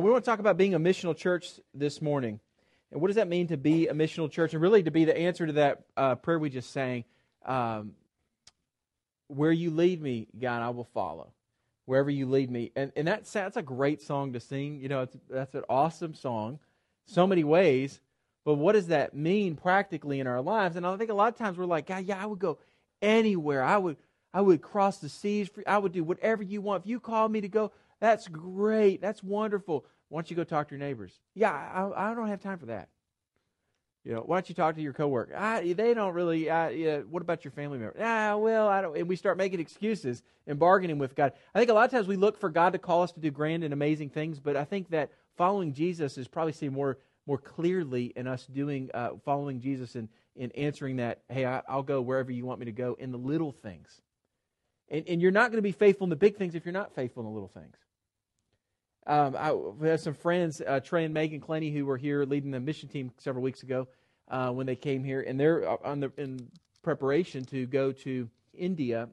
we want to talk about being a missional church this morning. And what does that mean to be a missional church? And really to be the answer to that uh, prayer we just sang um, Where you lead me, God, I will follow. Wherever you lead me. And, and that's, that's a great song to sing. You know, that's an awesome song, so many ways. But what does that mean practically in our lives? And I think a lot of times we're like, God, yeah, I would go anywhere. I would, I would cross the seas. For, I would do whatever you want. If you called me to go, that's great. That's wonderful. Why don't you go talk to your neighbors? Yeah, I, I don't have time for that. You know, why don't you talk to your coworker? Ah, they don't really. Yeah, what about your family member? Ah, well, I don't. And we start making excuses and bargaining with God. I think a lot of times we look for God to call us to do grand and amazing things, but I think that following Jesus is probably seen more more clearly in us doing uh, following Jesus and in answering that. Hey, I, will go wherever you want me to go in the little things. And, and you're not going to be faithful in the big things if you're not faithful in the little things. Um, I we had some friends, uh, Trey and Megan Clenny, who were here leading the mission team several weeks ago uh, when they came here, and they're uh, on the in preparation to go to India,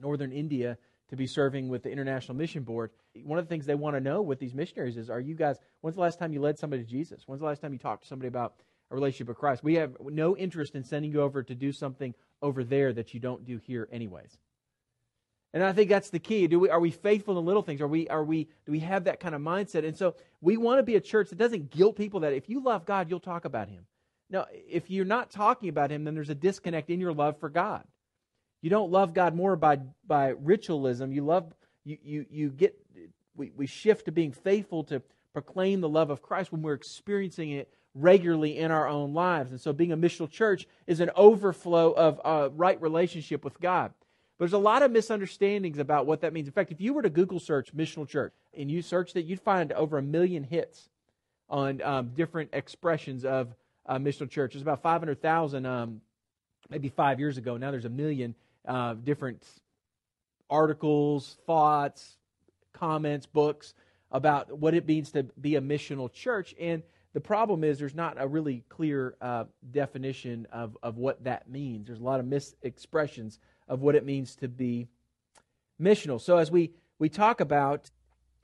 northern India, to be serving with the International Mission Board. One of the things they want to know with these missionaries is, are you guys? When's the last time you led somebody to Jesus? When's the last time you talked to somebody about a relationship with Christ? We have no interest in sending you over to do something over there that you don't do here, anyways. And I think that's the key. Do we, are we faithful in the little things? Are we, are we, do we have that kind of mindset? And so we want to be a church that doesn't guilt people that if you love God, you'll talk about Him. Now, if you're not talking about Him, then there's a disconnect in your love for God. You don't love God more by, by ritualism. You love, you, you, you get, we, we shift to being faithful to proclaim the love of Christ when we're experiencing it regularly in our own lives. And so being a missional church is an overflow of a right relationship with God. But there's a lot of misunderstandings about what that means. In fact, if you were to Google search missional church and you search that, you'd find over a million hits on um, different expressions of uh, missional church. There's about 500,000 um, maybe five years ago. Now there's a million uh, different articles, thoughts, comments, books about what it means to be a missional church. And the problem is there's not a really clear uh, definition of, of what that means. There's a lot of misexpressions of what it means to be missional. So as we, we talk about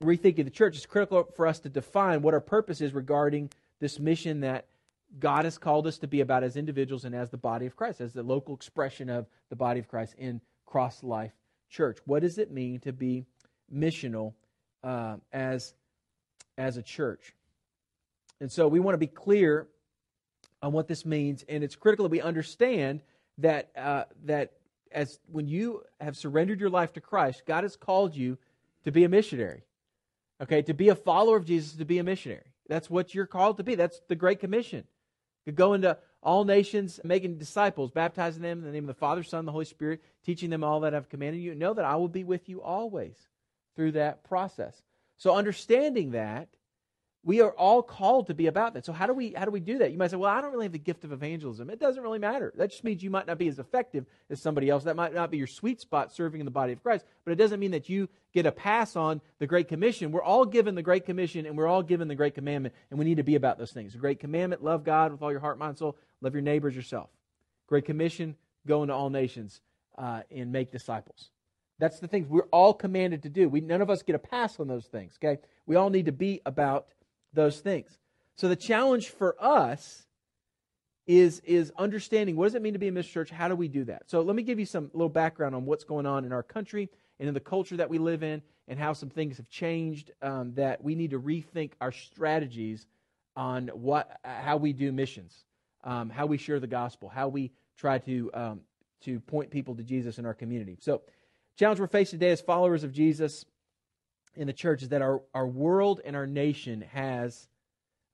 rethinking the church, it's critical for us to define what our purpose is regarding this mission that God has called us to be about as individuals and as the body of Christ, as the local expression of the body of Christ in Cross Life Church. What does it mean to be missional uh, as, as a church? And so we want to be clear on what this means, and it's critical that we understand that uh, that as when you have surrendered your life to Christ, God has called you to be a missionary. Okay, to be a follower of Jesus, to be a missionary. That's what you're called to be. That's the Great Commission. To go into all nations, making disciples, baptizing them in the name of the Father, Son, and the Holy Spirit, teaching them all that I've commanded you. Know that I will be with you always through that process. So understanding that we are all called to be about that. So how do we how do we do that? You might say, "Well, I don't really have the gift of evangelism." It doesn't really matter. That just means you might not be as effective as somebody else. That might not be your sweet spot serving in the body of Christ, but it doesn't mean that you get a pass on the great commission. We're all given the great commission and we're all given the great commandment, and we need to be about those things. The great commandment, love God with all your heart, mind, soul, love your neighbors yourself. Great commission, go into all nations uh, and make disciples. That's the things we're all commanded to do. We none of us get a pass on those things, okay? We all need to be about those things. So the challenge for us is, is understanding what does it mean to be a mission church? How do we do that? So let me give you some little background on what's going on in our country and in the culture that we live in and how some things have changed um, that we need to rethink our strategies on what, how we do missions, um, how we share the gospel, how we try to, um, to point people to Jesus in our community. So challenge we're faced today as followers of Jesus in the church is that our, our world and our nation has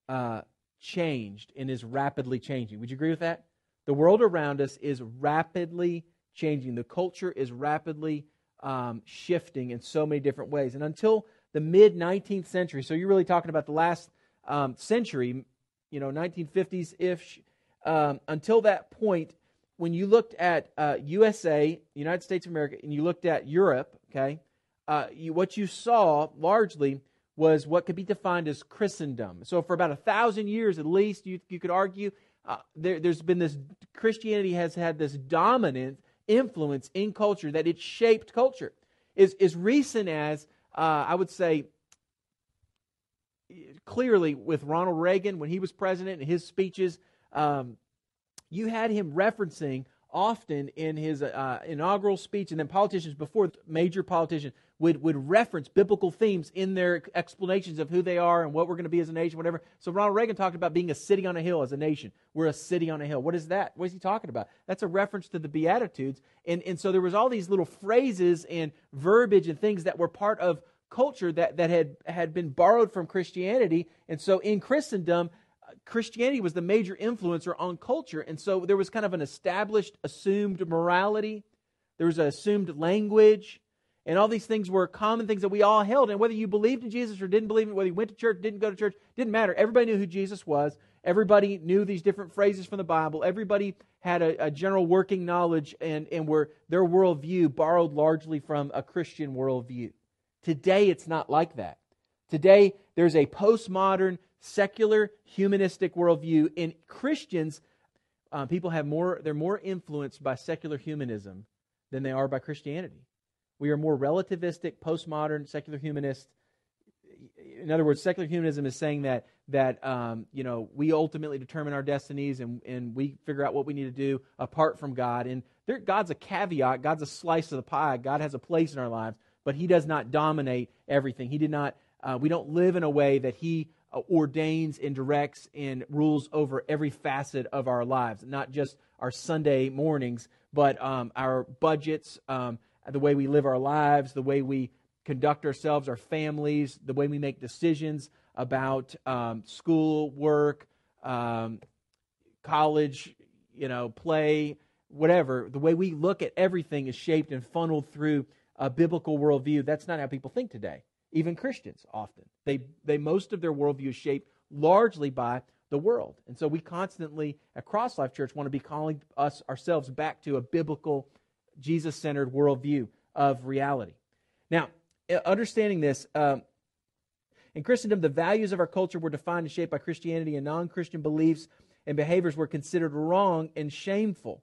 uh, changed and is rapidly changing. Would you agree with that? The world around us is rapidly changing. The culture is rapidly um, shifting in so many different ways. And until the mid 19th century, so you're really talking about the last um, century, you know, 1950s ish, um, until that point, when you looked at uh, USA, United States of America, and you looked at Europe, okay, uh, you, what you saw largely was what could be defined as Christendom. So, for about a thousand years at least, you, you could argue uh, there, has been this Christianity has had this dominant influence in culture that it shaped culture. Is as recent as uh, I would say clearly with Ronald Reagan when he was president and his speeches, um, you had him referencing often in his uh, inaugural speech, and then politicians before major politicians would, would reference biblical themes in their explanations of who they are and what we're going to be as a nation, whatever. So Ronald Reagan talked about being a city on a hill as a nation. We're a city on a hill. What is that? What is he talking about? That's a reference to the Beatitudes. And, and so there was all these little phrases and verbiage and things that were part of culture that, that had, had been borrowed from Christianity. And so in Christendom, Christianity was the major influencer on culture. And so there was kind of an established, assumed morality. There was an assumed language. And all these things were common things that we all held. And whether you believed in Jesus or didn't believe in whether you went to church, didn't go to church, didn't matter. Everybody knew who Jesus was. Everybody knew these different phrases from the Bible. Everybody had a, a general working knowledge and, and were their worldview borrowed largely from a Christian worldview. Today, it's not like that. Today, there's a postmodern, secular, humanistic worldview. In Christians, uh, people have more, they're more influenced by secular humanism than they are by Christianity. We are more relativistic, postmodern, secular humanist. In other words, secular humanism is saying that that um, you know we ultimately determine our destinies and, and we figure out what we need to do apart from God. And there, God's a caveat. God's a slice of the pie. God has a place in our lives but he does not dominate everything. He did not, uh, we don't live in a way that he uh, ordains and directs and rules over every facet of our lives, not just our Sunday mornings, but um, our budgets, um, the way we live our lives, the way we conduct ourselves, our families, the way we make decisions about um, school, work, um, college, you know, play, whatever. The way we look at everything is shaped and funneled through a biblical worldview, that's not how people think today. Even Christians often. They, they most of their worldview is shaped largely by the world. And so we constantly at Cross Life Church want to be calling us ourselves back to a biblical, Jesus centered worldview of reality. Now, uh, understanding this, um, in Christendom, the values of our culture were defined and shaped by Christianity, and non Christian beliefs and behaviors were considered wrong and shameful.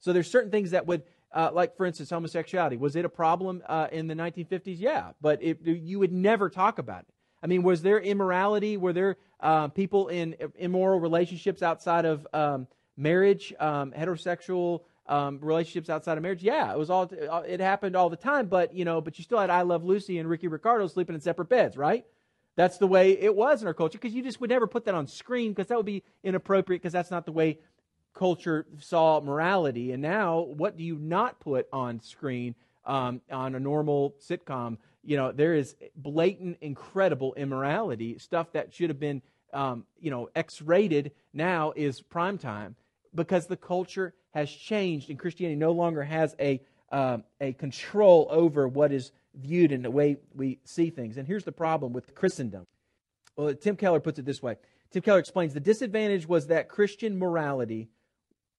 So there's certain things that would uh, like, for instance, homosexuality. Was it a problem uh, in the 1950s? Yeah, but it, you would never talk about it. I mean, was there immorality? Were there uh, people in immoral relationships outside of um, marriage, um, heterosexual um, relationships outside of marriage? Yeah, it was all. Uh, it happened all the time. But you know, but you still had I Love Lucy and Ricky Ricardo sleeping in separate beds, right? That's the way it was in our culture because you just would never put that on screen because that would be inappropriate because that's not the way culture saw morality. And now, what do you not put on screen um, on a normal sitcom? You know, there is blatant, incredible immorality, stuff that should have been, um, you know, X rated now is prime time because the culture has changed and Christianity no longer has a, uh, a control over what is viewed and the way we see things. And here's the problem with Christendom. Well, Tim Keller puts it this way Tim Keller explains the disadvantage was that Christian morality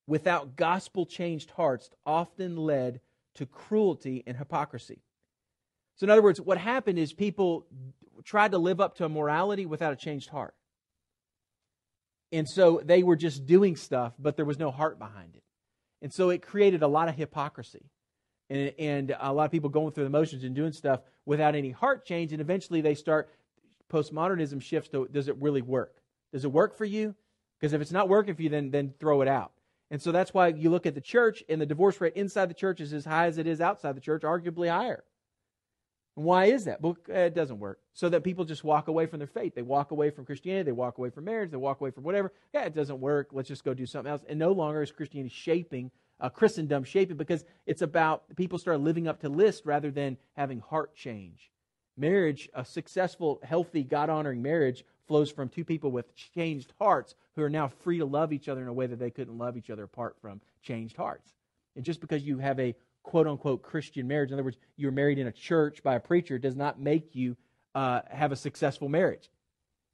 without gospel changed hearts often led to cruelty and hypocrisy. So, in other words, what happened is people tried to live up to a morality without a changed heart. And so they were just doing stuff, but there was no heart behind it. And so it created a lot of hypocrisy. And, and a lot of people going through the motions and doing stuff without any heart change. And eventually they start, postmodernism shifts to does it really work? Does it work for you? Because if it's not working for you, then, then throw it out. And so that's why you look at the church, and the divorce rate inside the church is as high as it is outside the church, arguably higher. And why is that? Well, it doesn't work. So that people just walk away from their faith. They walk away from Christianity. They walk away from marriage. They walk away from whatever. Yeah, it doesn't work. Let's just go do something else. And no longer is Christianity shaping, uh, Christendom shaping, because it's about people start living up to list rather than having heart change. Marriage, a successful, healthy, God honoring marriage, flows from two people with changed hearts who are now free to love each other in a way that they couldn't love each other apart from changed hearts. And just because you have a quote unquote Christian marriage, in other words, you're married in a church by a preacher, does not make you uh, have a successful marriage.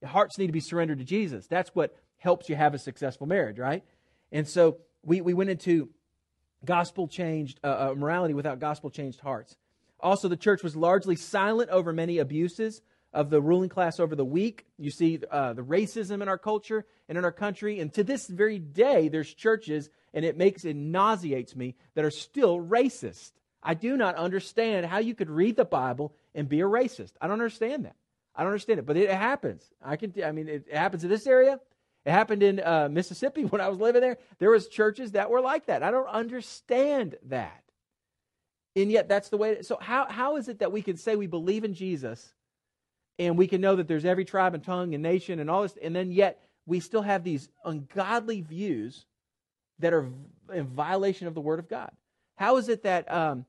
Hearts need to be surrendered to Jesus. That's what helps you have a successful marriage, right? And so we, we went into gospel changed uh, uh, morality without gospel changed hearts. Also, the church was largely silent over many abuses of the ruling class over the weak. You see uh, the racism in our culture and in our country. And to this very day, there's churches, and it makes it nauseates me, that are still racist. I do not understand how you could read the Bible and be a racist. I don't understand that. I don't understand it, but it happens. I can. I mean, it happens in this area. It happened in uh, Mississippi when I was living there. There was churches that were like that. I don't understand that, and yet that's the way. So how how is it that we can say we believe in Jesus, and we can know that there's every tribe and tongue and nation and all this, and then yet we still have these ungodly views that are in violation of the Word of God? How is it that um,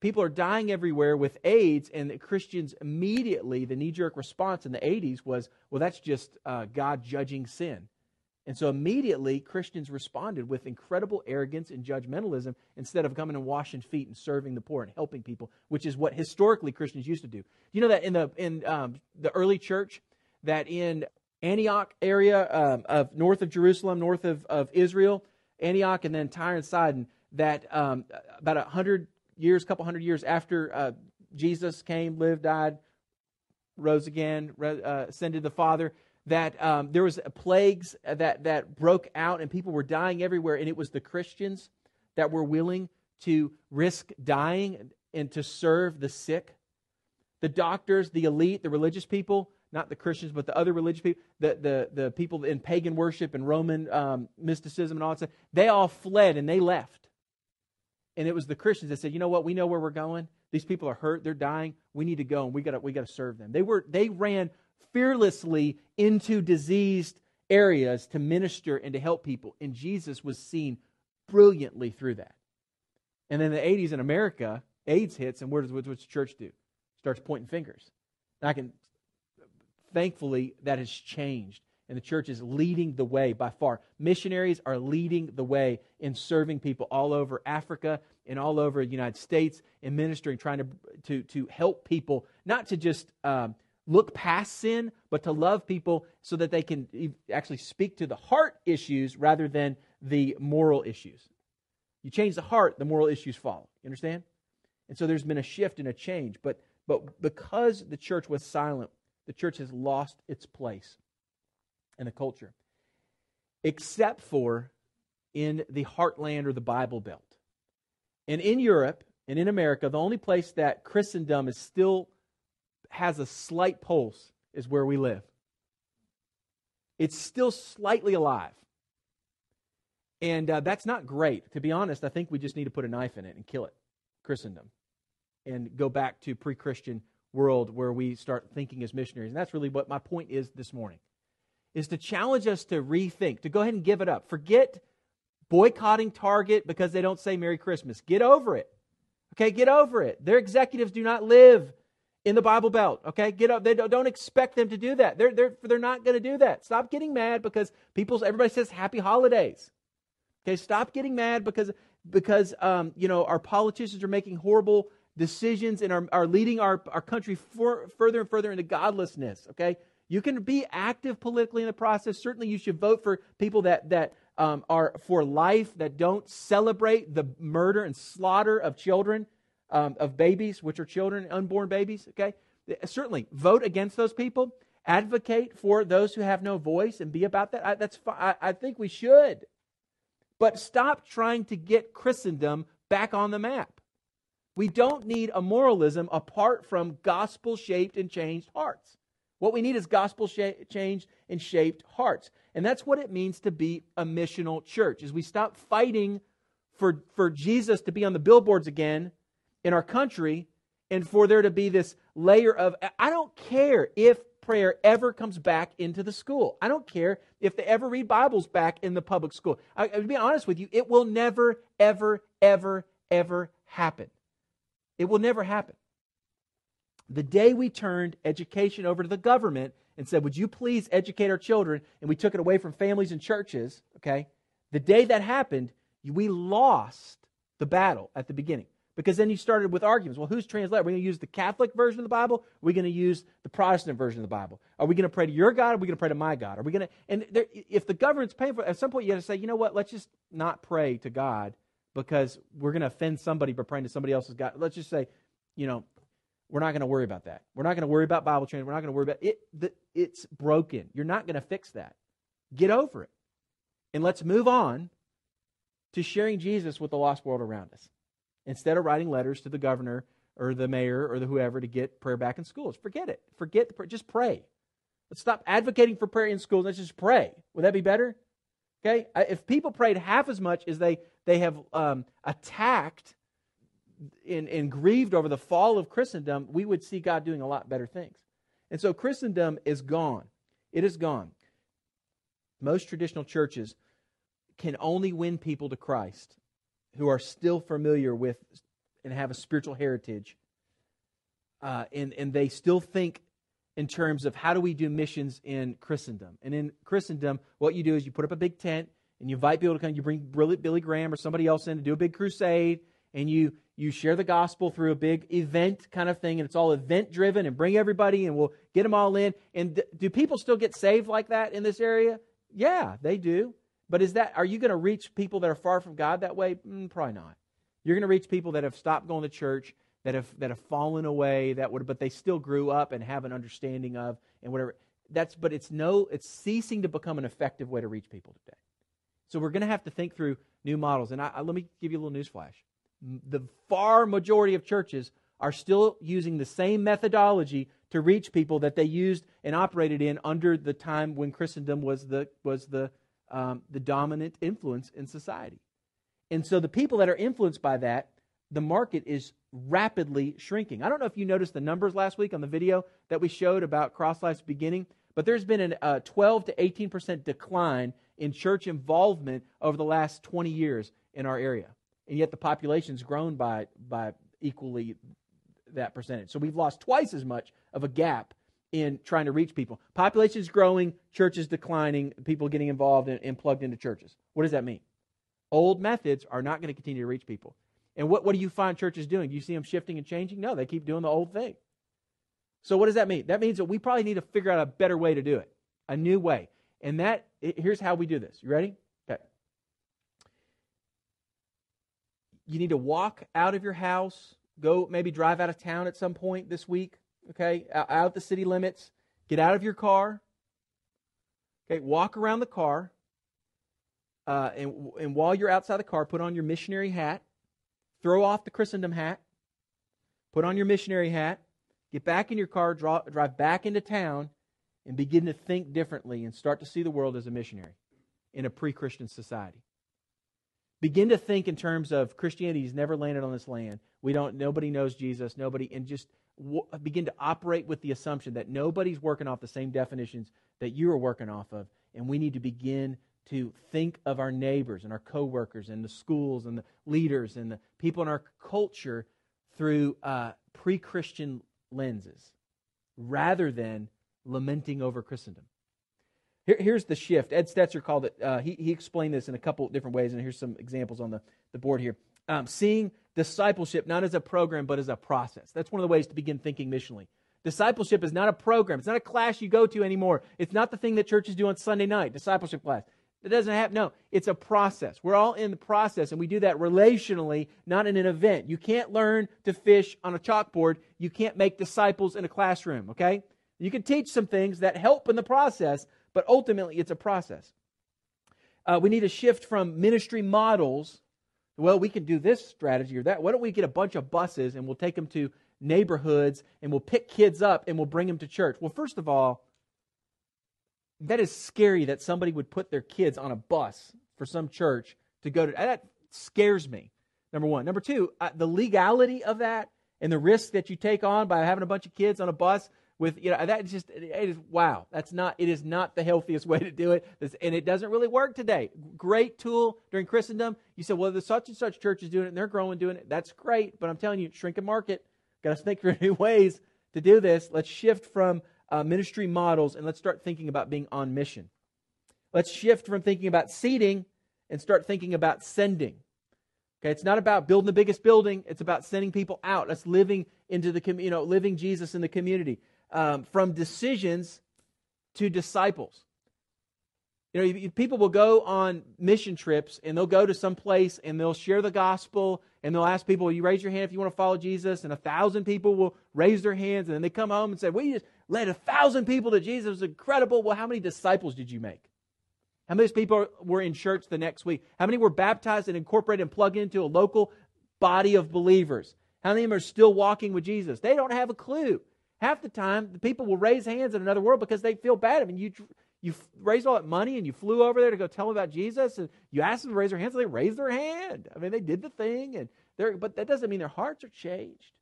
people are dying everywhere with AIDS, and the Christians immediately, the knee jerk response in the 80s was, well, that's just uh, God judging sin. And so immediately Christians responded with incredible arrogance and judgmentalism instead of coming and washing feet and serving the poor and helping people, which is what historically Christians used to do. You know that in the in um, the early church, that in Antioch area um, of north of Jerusalem, north of, of Israel, Antioch, and then Tyre and Sidon, that um, about a hundred years, a couple hundred years after uh, Jesus came, lived, died, rose again, uh, ascended the Father, that um, there was plagues that, that broke out and people were dying everywhere, and it was the Christians that were willing to risk dying and to serve the sick. The doctors, the elite, the religious people, not the Christians, but the other religious people, the, the, the people in pagan worship and Roman um, mysticism and all that stuff, they all fled and they left. And it was the Christians that said, you know what, we know where we're going. These people are hurt, they're dying. We need to go and we gotta we gotta serve them. They were they ran fearlessly into diseased areas to minister and to help people. And Jesus was seen brilliantly through that. And then in the 80s in America, AIDS hits, and what does, what does the church do? Starts pointing fingers. And I can, thankfully, that has changed and the church is leading the way by far. Missionaries are leading the way in serving people all over Africa and all over the United States in ministering, trying to, to, to help people, not to just um, look past sin, but to love people so that they can actually speak to the heart issues rather than the moral issues. You change the heart, the moral issues follow. You understand? And so there's been a shift and a change. But, but because the church was silent, the church has lost its place in the culture, except for in the heartland or the Bible Belt. And in Europe and in America, the only place that Christendom is still has a slight pulse is where we live. It's still slightly alive. And uh, that's not great. To be honest, I think we just need to put a knife in it and kill it, Christendom, and go back to pre Christian world where we start thinking as missionaries. And that's really what my point is this morning is to challenge us to rethink, to go ahead and give it up. Forget boycotting Target because they don't say Merry Christmas. Get over it. Okay, get over it. Their executives do not live in the Bible Belt. Okay, get up. They don't, expect them to do that. They're they're they're not going to do that. Stop getting mad because people. Everybody says Happy Holidays. Okay, stop getting mad because because um, you know our politicians are making horrible decisions and are, are leading our, our country for, further and further into godlessness. Okay, you can be active politically in the process. Certainly, you should vote for people that, that um, are for life, that don't celebrate the murder and slaughter of children, um, of babies, which are children, unborn babies. Okay? Certainly, vote against those people. Advocate for those who have no voice and be about that. I, that's I, I think we should. But stop trying to get Christendom back on the map. We don't need a moralism apart from gospel shaped and changed hearts. What we need is gospel changed and shaped hearts. And that's what it means to be a missional church. Is we stop fighting for, for Jesus to be on the billboards again in our country and for there to be this layer of I don't care if prayer ever comes back into the school. I don't care if they ever read Bibles back in the public school. I, to be honest with you, it will never, ever, ever, ever happen. It will never happen. The day we turned education over to the government and said, Would you please educate our children? and we took it away from families and churches, okay? The day that happened, we lost the battle at the beginning. Because then you started with arguments. Well, who's translated? Are we going to use the Catholic version of the Bible? Are we going to use the Protestant version of the Bible? Are we going to pray to your God? Or are we going to pray to my God? Are we going to? And there, if the government's paying for at some point you got to say, you know what? Let's just not pray to God because we're going to offend somebody by praying to somebody else's God. Let's just say, you know, we're not going to worry about that. We're not going to worry about Bible training. We're not going to worry about it. The, it's broken. You're not going to fix that. Get over it. And let's move on to sharing Jesus with the lost world around us. Instead of writing letters to the governor or the mayor or the whoever to get prayer back in schools. Forget it. Forget the prayer. Just pray. Let's stop advocating for prayer in schools. Let's just pray. Would that be better? Okay. If people prayed half as much as they they have um, attacked and, and grieved over the fall of Christendom, we would see God doing a lot better things. And so Christendom is gone. It is gone. Most traditional churches can only win people to Christ who are still familiar with and have a spiritual heritage. Uh, and, and they still think in terms of how do we do missions in Christendom. And in Christendom, what you do is you put up a big tent and you invite people to come. You bring Billy Graham or somebody else in to do a big crusade, and you you share the gospel through a big event kind of thing, and it's all event driven, and bring everybody, and we'll get them all in. And th- do people still get saved like that in this area? Yeah, they do. But is that are you going to reach people that are far from God that way? Mm, probably not. You're going to reach people that have stopped going to church, that have that have fallen away, that would, but they still grew up and have an understanding of and whatever. That's but it's no, it's ceasing to become an effective way to reach people today. So we're going to have to think through new models. And I, I, let me give you a little newsflash the far majority of churches are still using the same methodology to reach people that they used and operated in under the time when Christendom was the was the um, the dominant influence in society. And so the people that are influenced by that, the market is rapidly shrinking. I don't know if you noticed the numbers last week on the video that we showed about Cross Life's beginning, but there's been a uh, 12 to 18 percent decline in church involvement over the last 20 years in our area and yet the population's grown by by equally that percentage. So we've lost twice as much of a gap in trying to reach people. Population's growing, churches declining, people getting involved and, and plugged into churches. What does that mean? Old methods are not going to continue to reach people. And what, what do you find churches doing? Do you see them shifting and changing? No, they keep doing the old thing. So what does that mean? That means that we probably need to figure out a better way to do it, a new way. And that here's how we do this. You ready? Okay. You need to walk out of your house, go maybe drive out of town at some point this week, okay, out the city limits, get out of your car, okay, walk around the car, uh, and, and while you're outside the car, put on your missionary hat, throw off the Christendom hat, put on your missionary hat, get back in your car, draw, drive back into town, and begin to think differently and start to see the world as a missionary in a pre Christian society begin to think in terms of Christianity has never landed on this land. We don't. Nobody knows Jesus. Nobody, and just w- begin to operate with the assumption that nobody's working off the same definitions that you are working off of, and we need to begin to think of our neighbors and our coworkers and the schools and the leaders and the people in our culture through uh, pre-Christian lenses, rather than lamenting over Christendom. Here, here's the shift. Ed Stetzer called it, uh, he, he explained this in a couple different ways, and here's some examples on the, the board here. Um, seeing discipleship not as a program, but as a process. That's one of the ways to begin thinking missionally. Discipleship is not a program. It's not a class you go to anymore. It's not the thing that churches do on Sunday night, discipleship class. It doesn't happen. no, it's a process. We're all in the process, and we do that relationally, not in an event. You can't learn to fish on a chalkboard. You can't make disciples in a classroom, okay? You can teach some things that help in the process, but ultimately, it's a process. Uh, we need to shift from ministry models. Well, we can do this strategy or that. Why don't we get a bunch of buses and we'll take them to neighborhoods and we'll pick kids up and we'll bring them to church? Well, first of all, that is scary that somebody would put their kids on a bus for some church to go to. That scares me, number one. Number two, uh, the legality of that and the risk that you take on by having a bunch of kids on a bus with you know that just it is wow that's not it is not the healthiest way to do it. And it doesn't really work today. Great tool during christendom. You said well the such and such church is doing it and they're growing doing it. That's great but i'm telling you shrink a market. Got to think for new ways to do this. Let's shift from uh, ministry models and let's start thinking about being on mission let's shift from thinking about seating and start thinking about sending Okay, it's not about building the biggest building. It's about sending people out. That's living into the, you know, living Jesus in the community um, from decisions to disciples. You know, people will go on mission trips and they'll go to some place and they'll share the gospel and they'll ask people, you raise your hand if you want to follow Jesus? And a thousand people will raise their hands and then they come home and say, We just led a thousand people to Jesus. It was incredible. Well, how many disciples did you make? How many people were in church the next week? How many were baptized and incorporated and plugged into a local body of believers? How many of them are still walking with Jesus? They don't have a clue. Half the time, the people will raise hands in another world because they feel bad. I mean, you you raised all that money and you flew over there to go tell them about Jesus, and you asked them to raise their hands, so they raised their hand. I mean, they did the thing, and they're, but that doesn't mean their hearts are changed.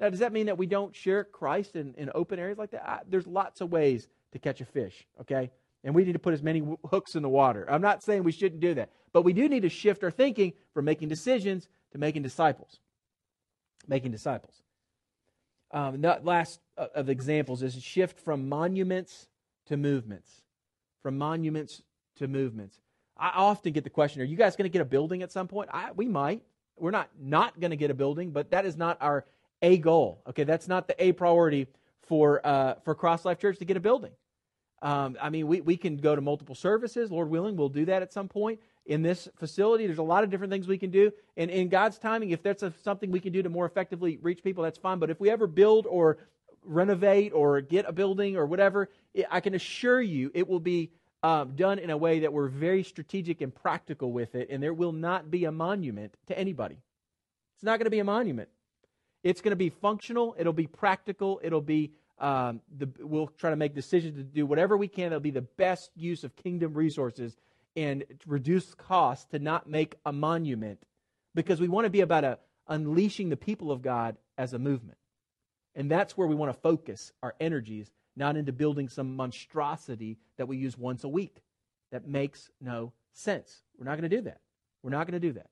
Now, does that mean that we don't share Christ in, in open areas like that? I, there's lots of ways to catch a fish, okay? And we need to put as many hooks in the water. I'm not saying we shouldn't do that, but we do need to shift our thinking from making decisions to making disciples. Making disciples. Um, last uh, of examples is shift from monuments to movements. From monuments to movements. I often get the question: Are you guys going to get a building at some point? I, we might. We're not not going to get a building, but that is not our a goal. Okay, that's not the a priority for uh, for Cross Life Church to get a building. Um, I mean, we, we can go to multiple services. Lord willing, we'll do that at some point in this facility. There's a lot of different things we can do. And in God's timing, if that's a, something we can do to more effectively reach people, that's fine. But if we ever build or renovate or get a building or whatever, it, I can assure you it will be um, done in a way that we're very strategic and practical with it. And there will not be a monument to anybody. It's not going to be a monument. It's going to be functional, it'll be practical, it'll be um, the, we'll try to make decisions to do whatever we can that'll be the best use of kingdom resources and reduce costs to not make a monument because we want to be about a, unleashing the people of God as a movement. And that's where we want to focus our energies, not into building some monstrosity that we use once a week. That makes no sense. We're not going to do that. We're not going to do that.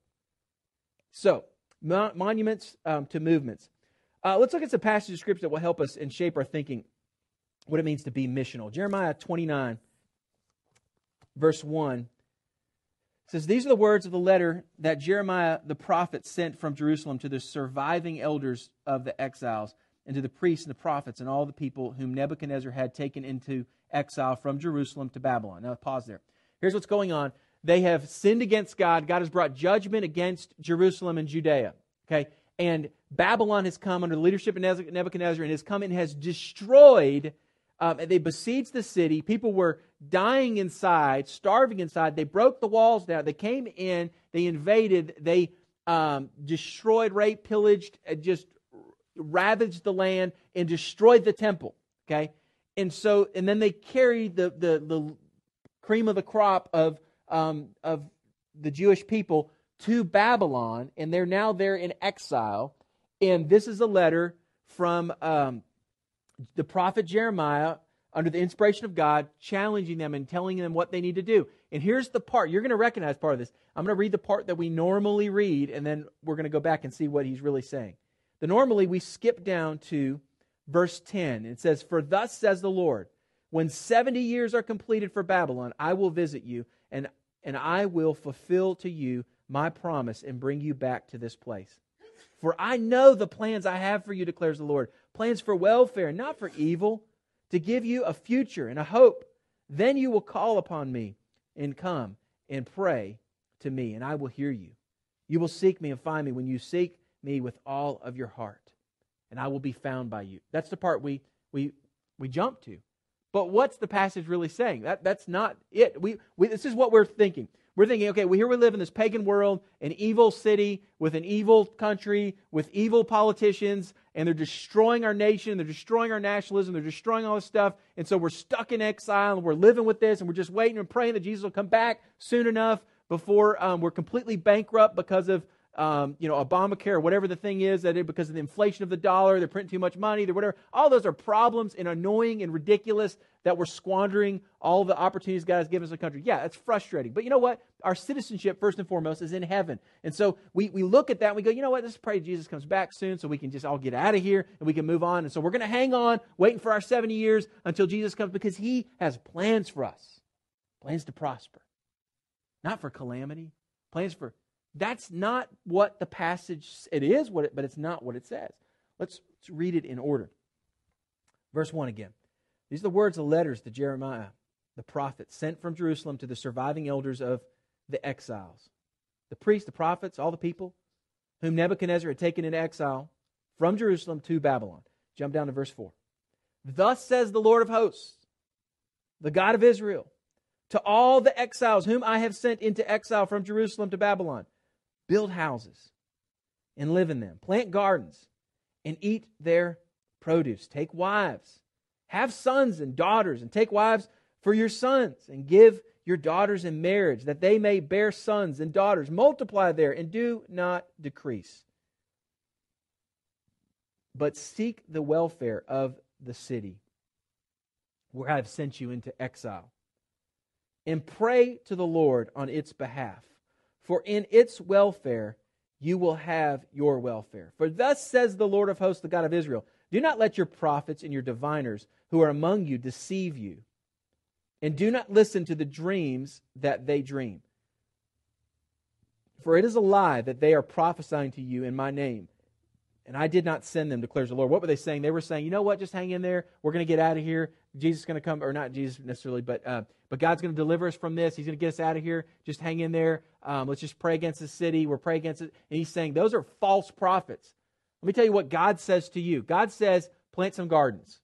So, monuments um, to movements. Uh, let's look at some passages of scripture that will help us and shape our thinking what it means to be missional. Jeremiah 29, verse 1 says, These are the words of the letter that Jeremiah the prophet sent from Jerusalem to the surviving elders of the exiles, and to the priests and the prophets, and all the people whom Nebuchadnezzar had taken into exile from Jerusalem to Babylon. Now, pause there. Here's what's going on. They have sinned against God. God has brought judgment against Jerusalem and Judea. Okay? And Babylon has come under the leadership of Nebuchadnezzar and has come and has destroyed. Um, they besieged the city. People were dying inside, starving inside. They broke the walls down. They came in. They invaded. They um, destroyed, raped, pillaged, just ravaged the land and destroyed the temple. Okay, and so and then they carried the the, the cream of the crop of um, of the Jewish people to Babylon, and they're now there in exile. And this is a letter from um, the prophet Jeremiah under the inspiration of God, challenging them and telling them what they need to do. And here's the part you're going to recognize part of this. I'm going to read the part that we normally read, and then we're going to go back and see what he's really saying. The normally we skip down to verse 10. It says, For thus says the Lord, when 70 years are completed for Babylon, I will visit you, and, and I will fulfill to you my promise and bring you back to this place. For I know the plans I have for you, declares the Lord plans for welfare, not for evil, to give you a future and a hope. Then you will call upon me and come and pray to me, and I will hear you. You will seek me and find me when you seek me with all of your heart, and I will be found by you. That's the part we, we, we jump to. But what's the passage really saying? That, that's not it. We, we, this is what we're thinking. We're thinking, okay, well, here we live in this pagan world, an evil city with an evil country, with evil politicians, and they're destroying our nation, they're destroying our nationalism, they're destroying all this stuff. And so we're stuck in exile, and we're living with this, and we're just waiting and praying that Jesus will come back soon enough before um, we're completely bankrupt because of um, you know, Obamacare whatever the thing is that it, because of the inflation of the dollar, they're printing too much money, they're whatever. All those are problems and annoying and ridiculous that we're squandering all the opportunities God has given us a country. Yeah, it's frustrating. But you know what? Our citizenship, first and foremost, is in heaven. And so we, we look at that and we go, you know what? Let's pray Jesus comes back soon so we can just all get out of here and we can move on. And so we're going to hang on, waiting for our 70 years until Jesus comes because he has plans for us plans to prosper, not for calamity, plans for. That's not what the passage, it is what it, but it's not what it says. Let's, let's read it in order. Verse 1 again. These are the words of letters to Jeremiah, the prophet, sent from Jerusalem to the surviving elders of the exiles. The priests, the prophets, all the people whom Nebuchadnezzar had taken into exile from Jerusalem to Babylon. Jump down to verse 4. Thus says the Lord of hosts, the God of Israel, to all the exiles whom I have sent into exile from Jerusalem to Babylon build houses, and live in them. Plant gardens and eat their produce. Take wives. Have sons and daughters, and take wives for your sons, and give your daughters in marriage, that they may bear sons and daughters. Multiply there, and do not decrease. But seek the welfare of the city where I have sent you into exile, and pray to the Lord on its behalf. For in its welfare you will have your welfare. For thus says the Lord of hosts, the God of Israel Do not let your prophets and your diviners who are among you deceive you, and do not listen to the dreams that they dream. For it is a lie that they are prophesying to you in my name. And I did not send them, declares the Lord. What were they saying? They were saying, you know what, just hang in there. We're going to get out of here. Jesus is going to come, or not Jesus necessarily, but uh, but God's going to deliver us from this. He's going to get us out of here. Just hang in there. Um, let's just pray against the city. We're praying against it. And he's saying those are false prophets. Let me tell you what God says to you. God says, plant some gardens,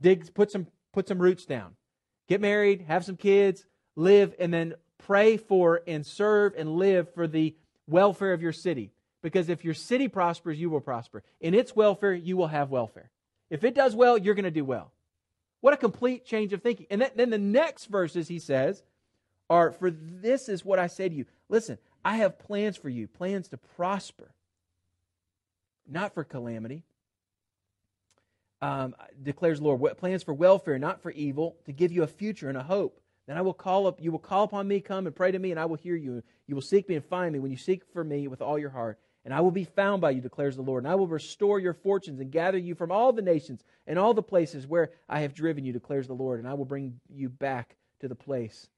dig, put some put some roots down, get married, have some kids, live, and then pray for and serve and live for the welfare of your city. Because if your city prospers, you will prosper. In its welfare, you will have welfare. If it does well, you're going to do well. What a complete change of thinking. And then the next verses he says are For this is what I say to you. Listen, I have plans for you, plans to prosper, not for calamity. Um, declares Lord, what plans for welfare, not for evil, to give you a future and a hope. Then I will call up, you will call upon me, come and pray to me, and I will hear you. You will seek me and find me when you seek for me with all your heart and I will be found by you, declares the Lord. And I will restore your fortunes and gather you from all the nations and all the places where I have driven you, declares the Lord. And I will bring you back to the place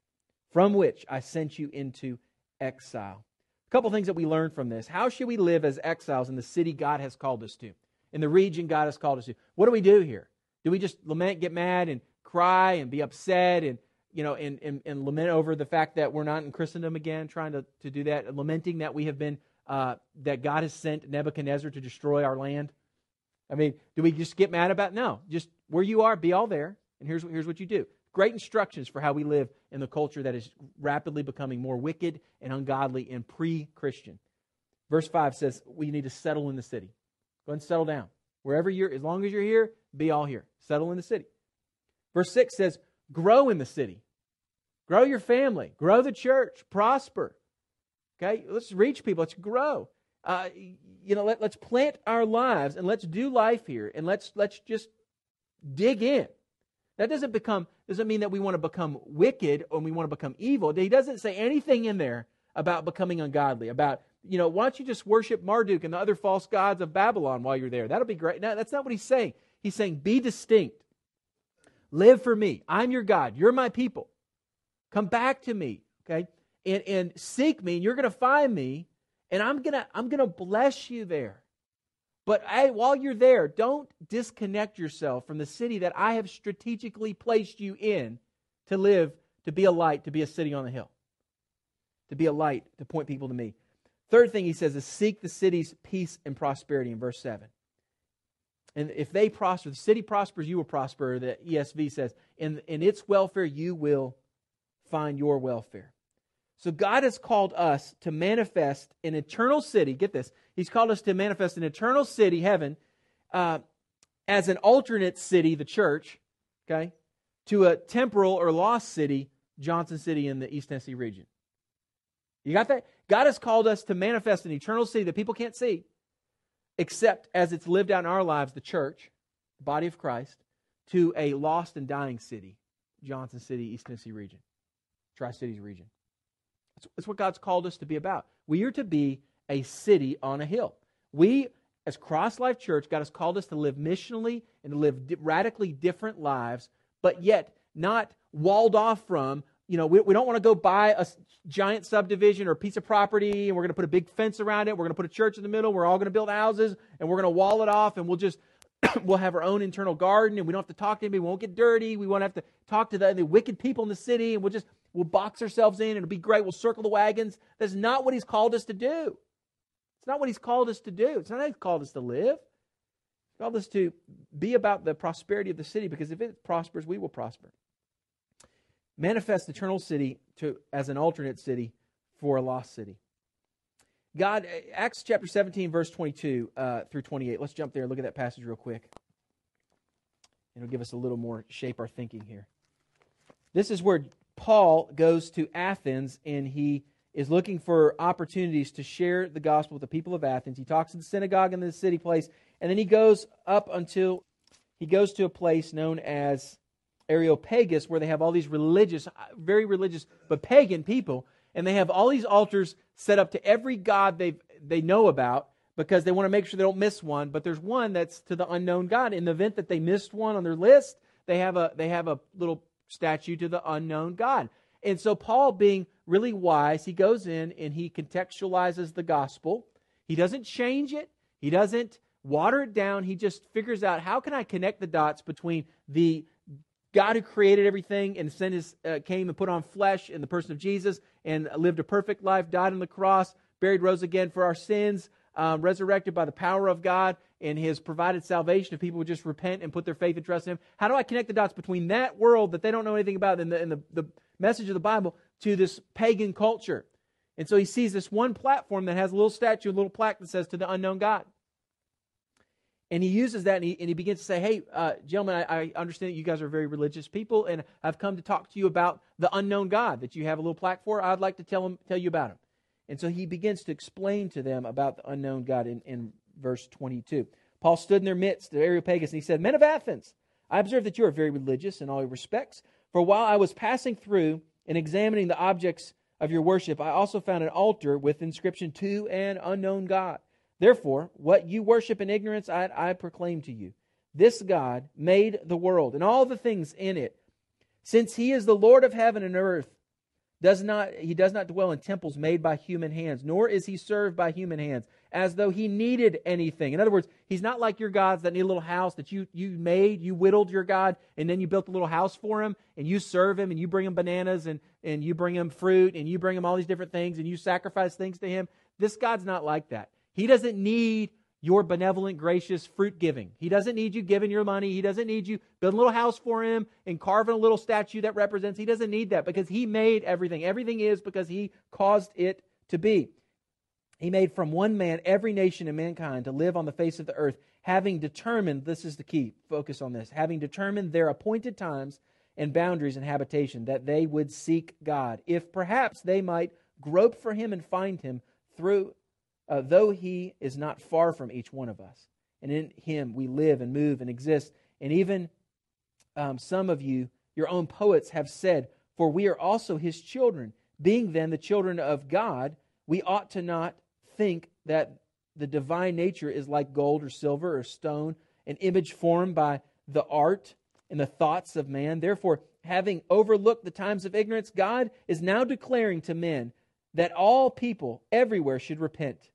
from which I sent you into exile. A couple things that we learned from this. How should we live as exiles in the city God has called us to, in the region God has called us to? What do we do here? Do we just lament, get mad, and cry and be upset and you know, and, and, and lament over the fact that we're not in Christendom again, trying to, to do that, lamenting that we have been uh, that God has sent Nebuchadnezzar to destroy our land? I mean, do we just get mad about it? No. Just where you are, be all there. And here's, here's what you do. Great instructions for how we live in the culture that is rapidly becoming more wicked and ungodly and pre Christian. Verse 5 says, We need to settle in the city. Go and settle down. Wherever you're, as long as you're here, be all here. Settle in the city. Verse 6 says, Grow in the city. Grow your family. Grow the church. Prosper. Okay, let's reach people. Let's grow. Uh, you know, let, let's plant our lives and let's do life here and let's let's just dig in. That doesn't become doesn't mean that we want to become wicked or we want to become evil. He doesn't say anything in there about becoming ungodly. About you know, why don't you just worship Marduk and the other false gods of Babylon while you're there? That'll be great. No, that's not what he's saying. He's saying, be distinct. Live for me. I'm your God. You're my people. Come back to me. Okay? And, and seek me, and you're going to find me, and I'm going to I'm going to bless you there. But while you're there, don't disconnect yourself from the city that I have strategically placed you in to live, to be a light, to be a city on the hill, to be a light, to point people to me. Third thing he says is seek the city's peace and prosperity in verse 7. And if they prosper, the city prospers, you will prosper. The ESV says, in, in its welfare, you will find your welfare. So God has called us to manifest an eternal city. Get this. He's called us to manifest an eternal city, heaven, uh, as an alternate city, the church, okay, to a temporal or lost city, Johnson City in the East Tennessee region. You got that? God has called us to manifest an eternal city that people can't see, except as it's lived out in our lives, the church, the body of Christ, to a lost and dying city, Johnson City, East Tennessee region, Tri Cities region. That's, what God's called us to be about. We are to be a city on a hill. We, as Cross Life Church, God has called us to live missionally and to live di- radically different lives, but yet not walled off from, you know, we, we don't want to go buy a giant subdivision or a piece of property and we're going to put a big fence around it. We're going to put a church in the middle. We're all going to build houses and we're going to wall it off and we'll just we'll have our own internal garden and we don't have to talk to anybody. We won't get dirty. We won't have to talk to the, the wicked people in the city and we'll just We'll box ourselves in. It'll be great. We'll circle the wagons. That's not what He's called us to do. It's not what He's called us to do. It's not how He's called us to live. He's called us to be about the prosperity of the city because if it prospers, we will prosper. Manifest eternal city to, as an alternate city for a lost city. God, Acts chapter 17, verse 22 uh, through 28. Let's jump there. Look at that passage real quick. It'll give us a little more shape our thinking here. This is where Paul goes to Athens and he is looking for opportunities to share the gospel with the people of Athens. He talks in the synagogue in the city place, and then he goes up until he goes to a place known as Areopagus, where they have all these religious, very religious, but pagan people, and they have all these altars set up to every god they they know about because they want to make sure they don't miss one. But there's one that's to the unknown God. In the event that they missed one on their list, they have a they have a little statue to the unknown God. And so Paul, being really wise, he goes in and he contextualizes the gospel. He doesn't change it. He doesn't water it down. He just figures out how can I connect the dots between the God who created everything and sent his, uh, came and put on flesh in the person of Jesus and lived a perfect life, died on the cross, buried, rose again for our sins, um, resurrected by the power of God, and has provided salvation if people would just repent and put their faith and trust in Him. How do I connect the dots between that world that they don't know anything about and the, and the, the message of the Bible to this pagan culture. And so he sees this one platform that has a little statue, a little plaque that says to the unknown God. And he uses that and he, and he begins to say, Hey, uh, gentlemen, I, I, understand that you guys are very religious people, and I've come to talk to you about the unknown God that you have a little plaque for. I'd like to tell, him, tell you about him. And so he begins to explain to them about the unknown God in, in verse 22. Paul stood in their midst, the Areopagus, and he said, Men of Athens, I observe that you are very religious in all your respects. For while I was passing through and examining the objects of your worship, I also found an altar with inscription to an unknown God. Therefore, what you worship in ignorance, I, I proclaim to you. This God made the world and all the things in it. Since he is the Lord of heaven and earth, does not he does not dwell in temples made by human hands, nor is he served by human hands, as though he needed anything. In other words, he's not like your gods that need a little house that you, you made, you whittled your God, and then you built a little house for him, and you serve him, and you bring him bananas, and, and you bring him fruit, and you bring him all these different things, and you sacrifice things to him. This God's not like that. He doesn't need your benevolent, gracious fruit giving. He doesn't need you giving your money. He doesn't need you building a little house for him and carving a little statue that represents. He doesn't need that because he made everything. Everything is because he caused it to be. He made from one man every nation and mankind to live on the face of the earth, having determined, this is the key, focus on this, having determined their appointed times and boundaries and habitation, that they would seek God, if perhaps they might grope for him and find him through, uh, though he is not far from each one of us. And in him we live and move and exist. And even um, some of you, your own poets, have said, For we are also his children. Being then the children of God, we ought to not think that the divine nature is like gold or silver or stone, an image formed by the art and the thoughts of man. Therefore, having overlooked the times of ignorance, God is now declaring to men that all people everywhere should repent,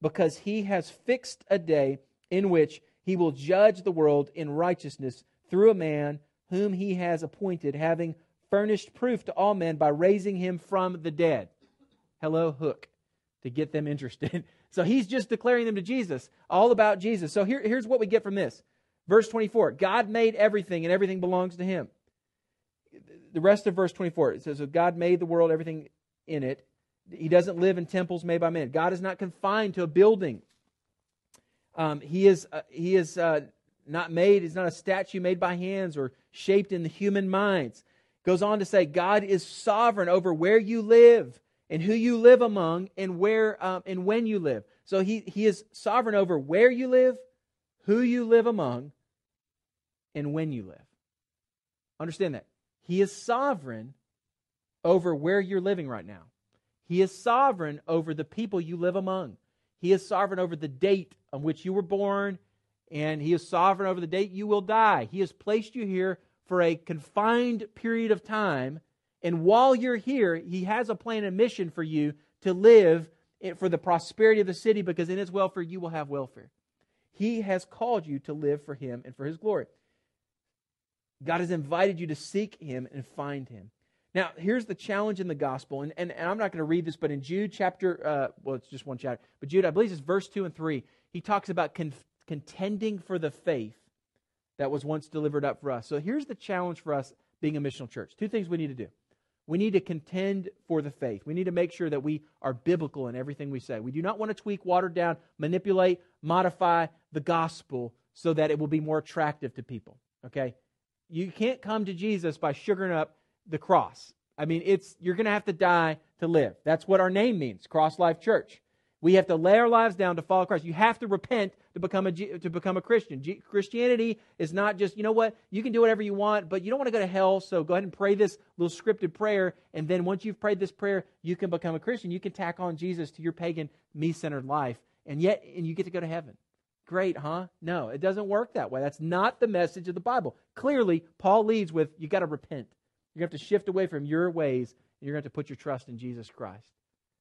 because he has fixed a day in which he will judge the world in righteousness through a man whom he has appointed, having furnished proof to all men by raising him from the dead. Hello, Hook to get them interested. So he's just declaring them to Jesus, all about Jesus. So here, here's what we get from this. Verse 24 God made everything, and everything belongs to him. The rest of verse 24 it says, so God made the world, everything in it. He doesn't live in temples made by men. God is not confined to a building. Um, he is, uh, he is uh, not made, he's not a statue made by hands or shaped in the human minds. Goes on to say, God is sovereign over where you live and who you live among and where um, and when you live. So he, he is sovereign over where you live, who you live among, and when you live. Understand that. He is sovereign over where you're living right now. He is sovereign over the people you live among. He is sovereign over the date on which you were born, and He is sovereign over the date you will die. He has placed you here for a confined period of time and while you're here, He has a plan and mission for you to live for the prosperity of the city because in His welfare you will have welfare. He has called you to live for Him and for His glory. God has invited you to seek Him and find Him. Now, here's the challenge in the gospel, and, and, and I'm not going to read this, but in Jude chapter, uh, well, it's just one chapter, but Jude, I believe it's verse 2 and 3, he talks about con- contending for the faith that was once delivered up for us. So here's the challenge for us being a missional church. Two things we need to do. We need to contend for the faith. We need to make sure that we are biblical in everything we say. We do not want to tweak, water down, manipulate, modify the gospel so that it will be more attractive to people. Okay? You can't come to Jesus by sugaring up the cross. I mean, it's you're going to have to die to live. That's what our name means, Cross Life Church. We have to lay our lives down to follow Christ. You have to repent to become a to become a Christian. G- Christianity is not just you know what you can do whatever you want, but you don't want to go to hell. So go ahead and pray this little scripted prayer, and then once you've prayed this prayer, you can become a Christian. You can tack on Jesus to your pagan, me-centered life, and yet and you get to go to heaven. Great, huh? No, it doesn't work that way. That's not the message of the Bible. Clearly, Paul leads with you got to repent. You have to shift away from your ways, and you're going to have to put your trust in Jesus Christ.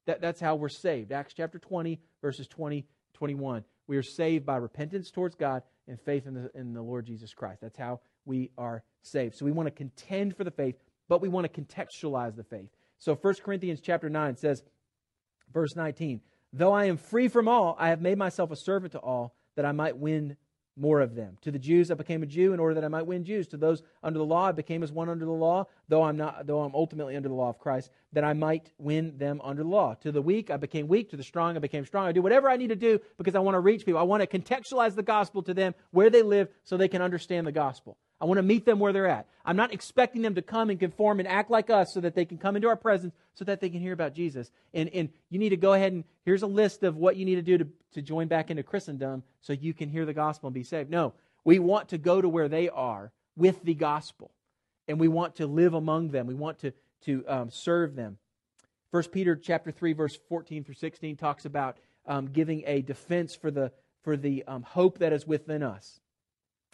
That, that's how we're saved. Acts chapter 20, verses 20, 21. We are saved by repentance towards God and faith in the, in the Lord Jesus Christ. That's how we are saved. So we want to contend for the faith, but we want to contextualize the faith. So 1 Corinthians chapter 9 says, verse 19, Though I am free from all, I have made myself a servant to all, that I might win more of them. To the Jews I became a Jew in order that I might win Jews. To those under the law I became as one under the law, though I'm not though I'm ultimately under the law of Christ, that I might win them under the law. To the weak I became weak, to the strong I became strong. I do whatever I need to do because I want to reach people. I want to contextualize the gospel to them where they live so they can understand the gospel. I want to meet them where they're at. I'm not expecting them to come and conform and act like us so that they can come into our presence so that they can hear about Jesus. And, and you need to go ahead and here's a list of what you need to do to, to join back into Christendom so you can hear the gospel and be saved. No, we want to go to where they are with the gospel. And we want to live among them. We want to, to um, serve them. First Peter chapter 3, verse 14 through 16 talks about um, giving a defense for the, for the um, hope that is within us.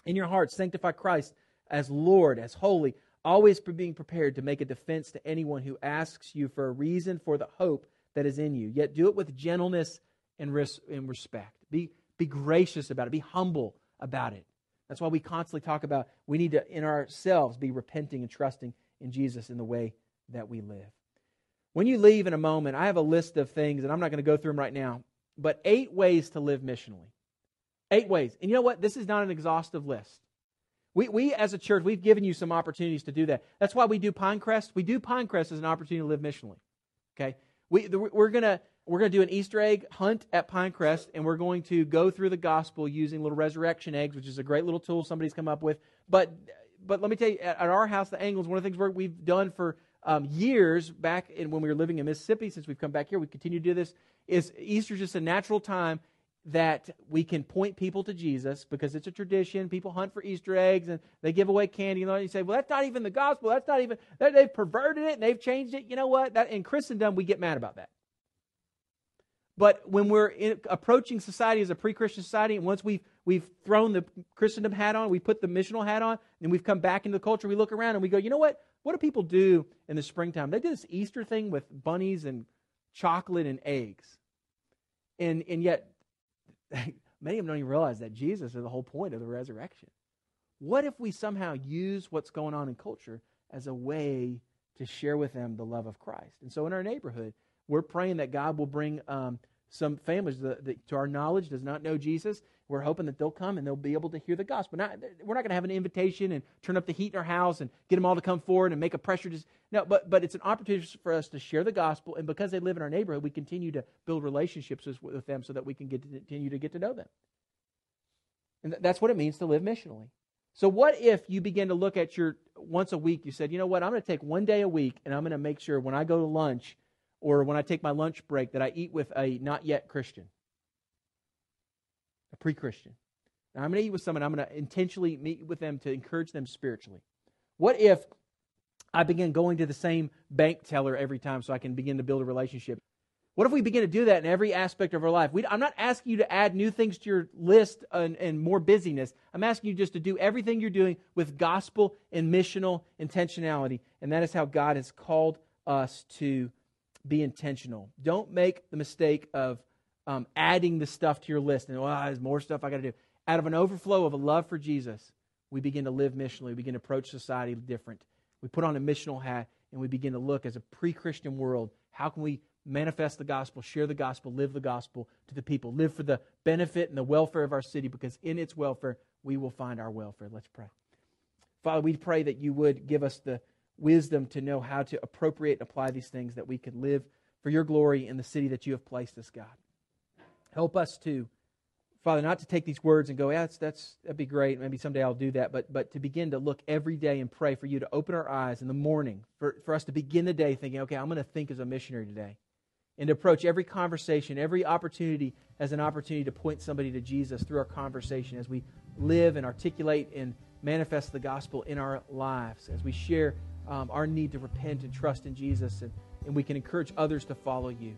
In your hearts, sanctify Christ as Lord, as holy, always being prepared to make a defense to anyone who asks you for a reason for the hope that is in you. Yet do it with gentleness and, res- and respect. Be, be gracious about it, be humble about it. That's why we constantly talk about we need to, in ourselves, be repenting and trusting in Jesus in the way that we live. When you leave in a moment, I have a list of things, and I'm not going to go through them right now, but eight ways to live missionally. Eight ways. And you know what? This is not an exhaustive list. We, we as a church, we've given you some opportunities to do that. That's why we do Pinecrest. We do Pinecrest as an opportunity to live missionally. Okay? We, we're going to we're going to do an Easter egg hunt at Pinecrest, and we're going to go through the gospel using little resurrection eggs, which is a great little tool somebody's come up with. But but let me tell you, at, at our house, the Angles, one of the things we've done for um, years back in, when we were living in Mississippi, since we've come back here, we continue to do this. Is Easter's just a natural time that we can point people to Jesus because it's a tradition. People hunt for Easter eggs and they give away candy. And you say, well, that's not even the gospel. That's not even, they've perverted it and they've changed it. You know what? That, in Christendom, we get mad about that. But when we're in, approaching society as a pre-Christian society, and once we've we've thrown the Christendom hat on, we put the missional hat on, and we've come back into the culture, we look around and we go, you know what? What do people do in the springtime? They do this Easter thing with bunnies and chocolate and eggs, and and yet many of them don't even realize that Jesus is the whole point of the resurrection. What if we somehow use what's going on in culture as a way to share with them the love of Christ? And so in our neighborhood, we're praying that God will bring um, some families that, that, to our knowledge does not know Jesus. We're hoping that they'll come and they'll be able to hear the gospel. We're not going to have an invitation and turn up the heat in our house and get them all to come forward and make a pressure. To, no, but, but it's an opportunity for us to share the gospel. And because they live in our neighborhood, we continue to build relationships with with them so that we can get to, continue to get to know them. And that's what it means to live missionally. So, what if you begin to look at your once a week? You said, you know what? I'm going to take one day a week and I'm going to make sure when I go to lunch or when I take my lunch break that I eat with a not yet Christian, a pre Christian. Now, I'm going to eat with someone, I'm going to intentionally meet with them to encourage them spiritually. What if I begin going to the same bank teller every time so I can begin to build a relationship? What if we begin to do that in every aspect of our life? We, I'm not asking you to add new things to your list and, and, more busyness. I'm asking you just to do everything you're doing with gospel and missional intentionality. And that is how God has called us to be intentional. Don't make the mistake of um, adding the stuff to your list and, well, there's more stuff I got to do. Out of an overflow of a love for Jesus, we begin to live missionally. We begin to approach society different. We put on a missional hat and we begin to look as a pre Christian world. How can we manifest the gospel, share the gospel, live the gospel to the people, live for the benefit and the welfare of our city because in its welfare we will find our welfare. Let's pray. Father, we pray that you would give us the wisdom to know how to appropriate and apply these things that we can live for your glory in the city that you have placed us, God. Help us to, Father, not to take these words and go, yeah, that's, that's, that'd be great. Maybe someday I'll do that. But, but to begin to look every day and pray for you to open our eyes in the morning, for, for us to begin the day thinking, okay, I'm going to think as a missionary today. And to approach every conversation, every opportunity as an opportunity to point somebody to Jesus through our conversation as we live and articulate and manifest the gospel in our lives, as we share um, our need to repent and trust in Jesus, and, and we can encourage others to follow you.